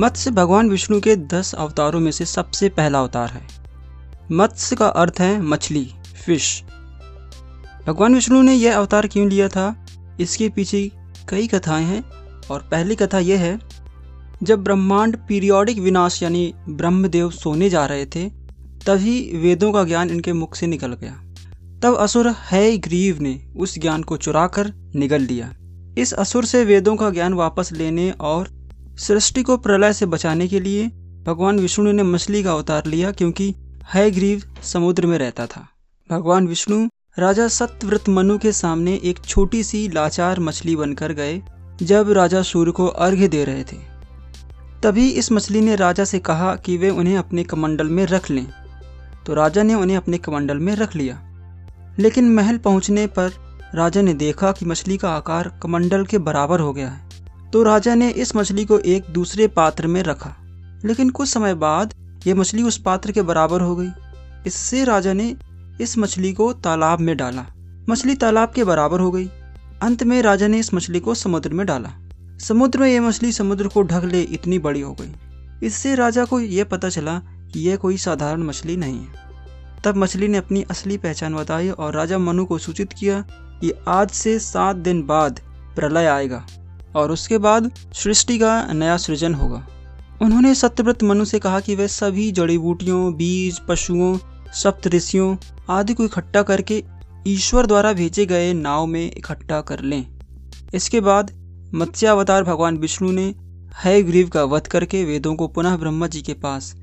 मत्स्य भगवान विष्णु के दस अवतारों में से सबसे पहला अवतार है। मत्स्य का अर्थ है मछली फ़िश भगवान विष्णु ने यह अवतार क्यों लिया था? इसके पीछे कई कथाएँ हैं और पहली कथा यह है, जब ब्रह्मांड पीरियोडिक विनाश यानी ब्रह्मदेव सोने जा रहे थे, तभी वेदों का ज्ञान इनके मुख से निकल गया। तब असुर है ग्रीव ने उस ज्ञान को चुरा कर निगल लिया। इस असुर से वेदों का ज्ञान वापस लेने और सृष्टि को प्रलय से बचाने के लिए भगवान विष्णु ने मछली का अवतार लिया क्योंकि है ग्रीव समुद्र में रहता था। भगवान विष्णु राजा सत्यव्रत मनु के सामने एक छोटी सी लाचार मछली बनकर गए, जब राजा सूर्य को अर्घ्य दे रहे थे। तभी इस मछली ने राजा से कहा कि वे उन्हें अपने कमंडल में रख लें। तो राजा ने उन्हें अपने कमंडल में रख लिया। लेकिन महल पहुँचने पर राजा ने देखा कि मछली का आकार कमंडल के बराबर हो गया है। तो राजा ने इस मछली को एक दूसरे पात्र में रखा। लेकिन कुछ समय बाद यह मछली उस पात्र के बराबर हो गई। इससे राजा ने इस मछली को तालाब में डाला। मछली तालाब के बराबर हो गई। अंत में राजा ने इस मछली को समुद्र में डाला। समुद्र में यह मछली समुद्र को ढक ले इतनी बड़ी हो गई। इससे राजा को यह पता चला कि यह कोई साधारण मछली नहीं है। तब मछली ने अपनी असली पहचान बताई और राजा मनु को सूचित किया कि आज से सात दिन बाद प्रलय आएगा। और उसके बाद सृष्टि का नया सृजन होगा। उन्होंने सत्यव्रत मनु से कहा कि वे सभी जड़ी बूटियों, बीज, पशुओं, सप्त ऋषियों आदि को इकट्ठा करके ईश्वर द्वारा भेजे गए नाव में इकट्ठा कर लें। इसके बाद मत्स्यावतार भगवान विष्णु ने है ग्रीव का वध करके वेदों को पुनः ब्रह्मा जी के पास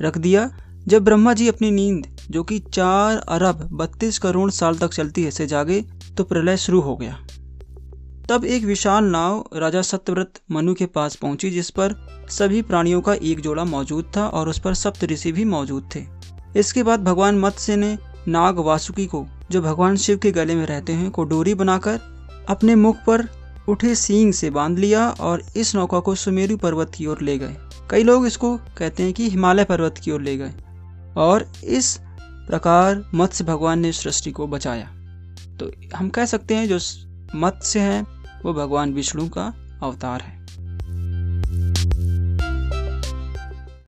रख दिया। जब ब्रह्मा जी अपनी नींद, जो कि चार अरब बत्तीस करोड़ साल तक चलती है, से जागे तो प्रलय शुरू हो गया। तब एक विशाल नाव राजा सत्यव्रत मनु के पास पहुँची, जिस पर सभी प्राणियों का एक जोड़ा मौजूद था और उस पर सप्त ऋषि भी मौजूद थे। इसके बाद भगवान मत्स्य ने नाग वासुकी को, जो भगवान शिव के गले में रहते हैं, को डोरी बनाकर अपने मुख पर उठे सींग से बाँध लिया और इस नौका को सुमेरु पर्वत की ओर ले गए। कई लोग इसको कहते हैं कि हिमालय पर्वत की ओर ले गए और इस प्रकार मत्स्य भगवान ने सृष्टि को बचाया। तो हम कह सकते हैं जो मत्स्य है वो भगवान विष्णु का अवतार है।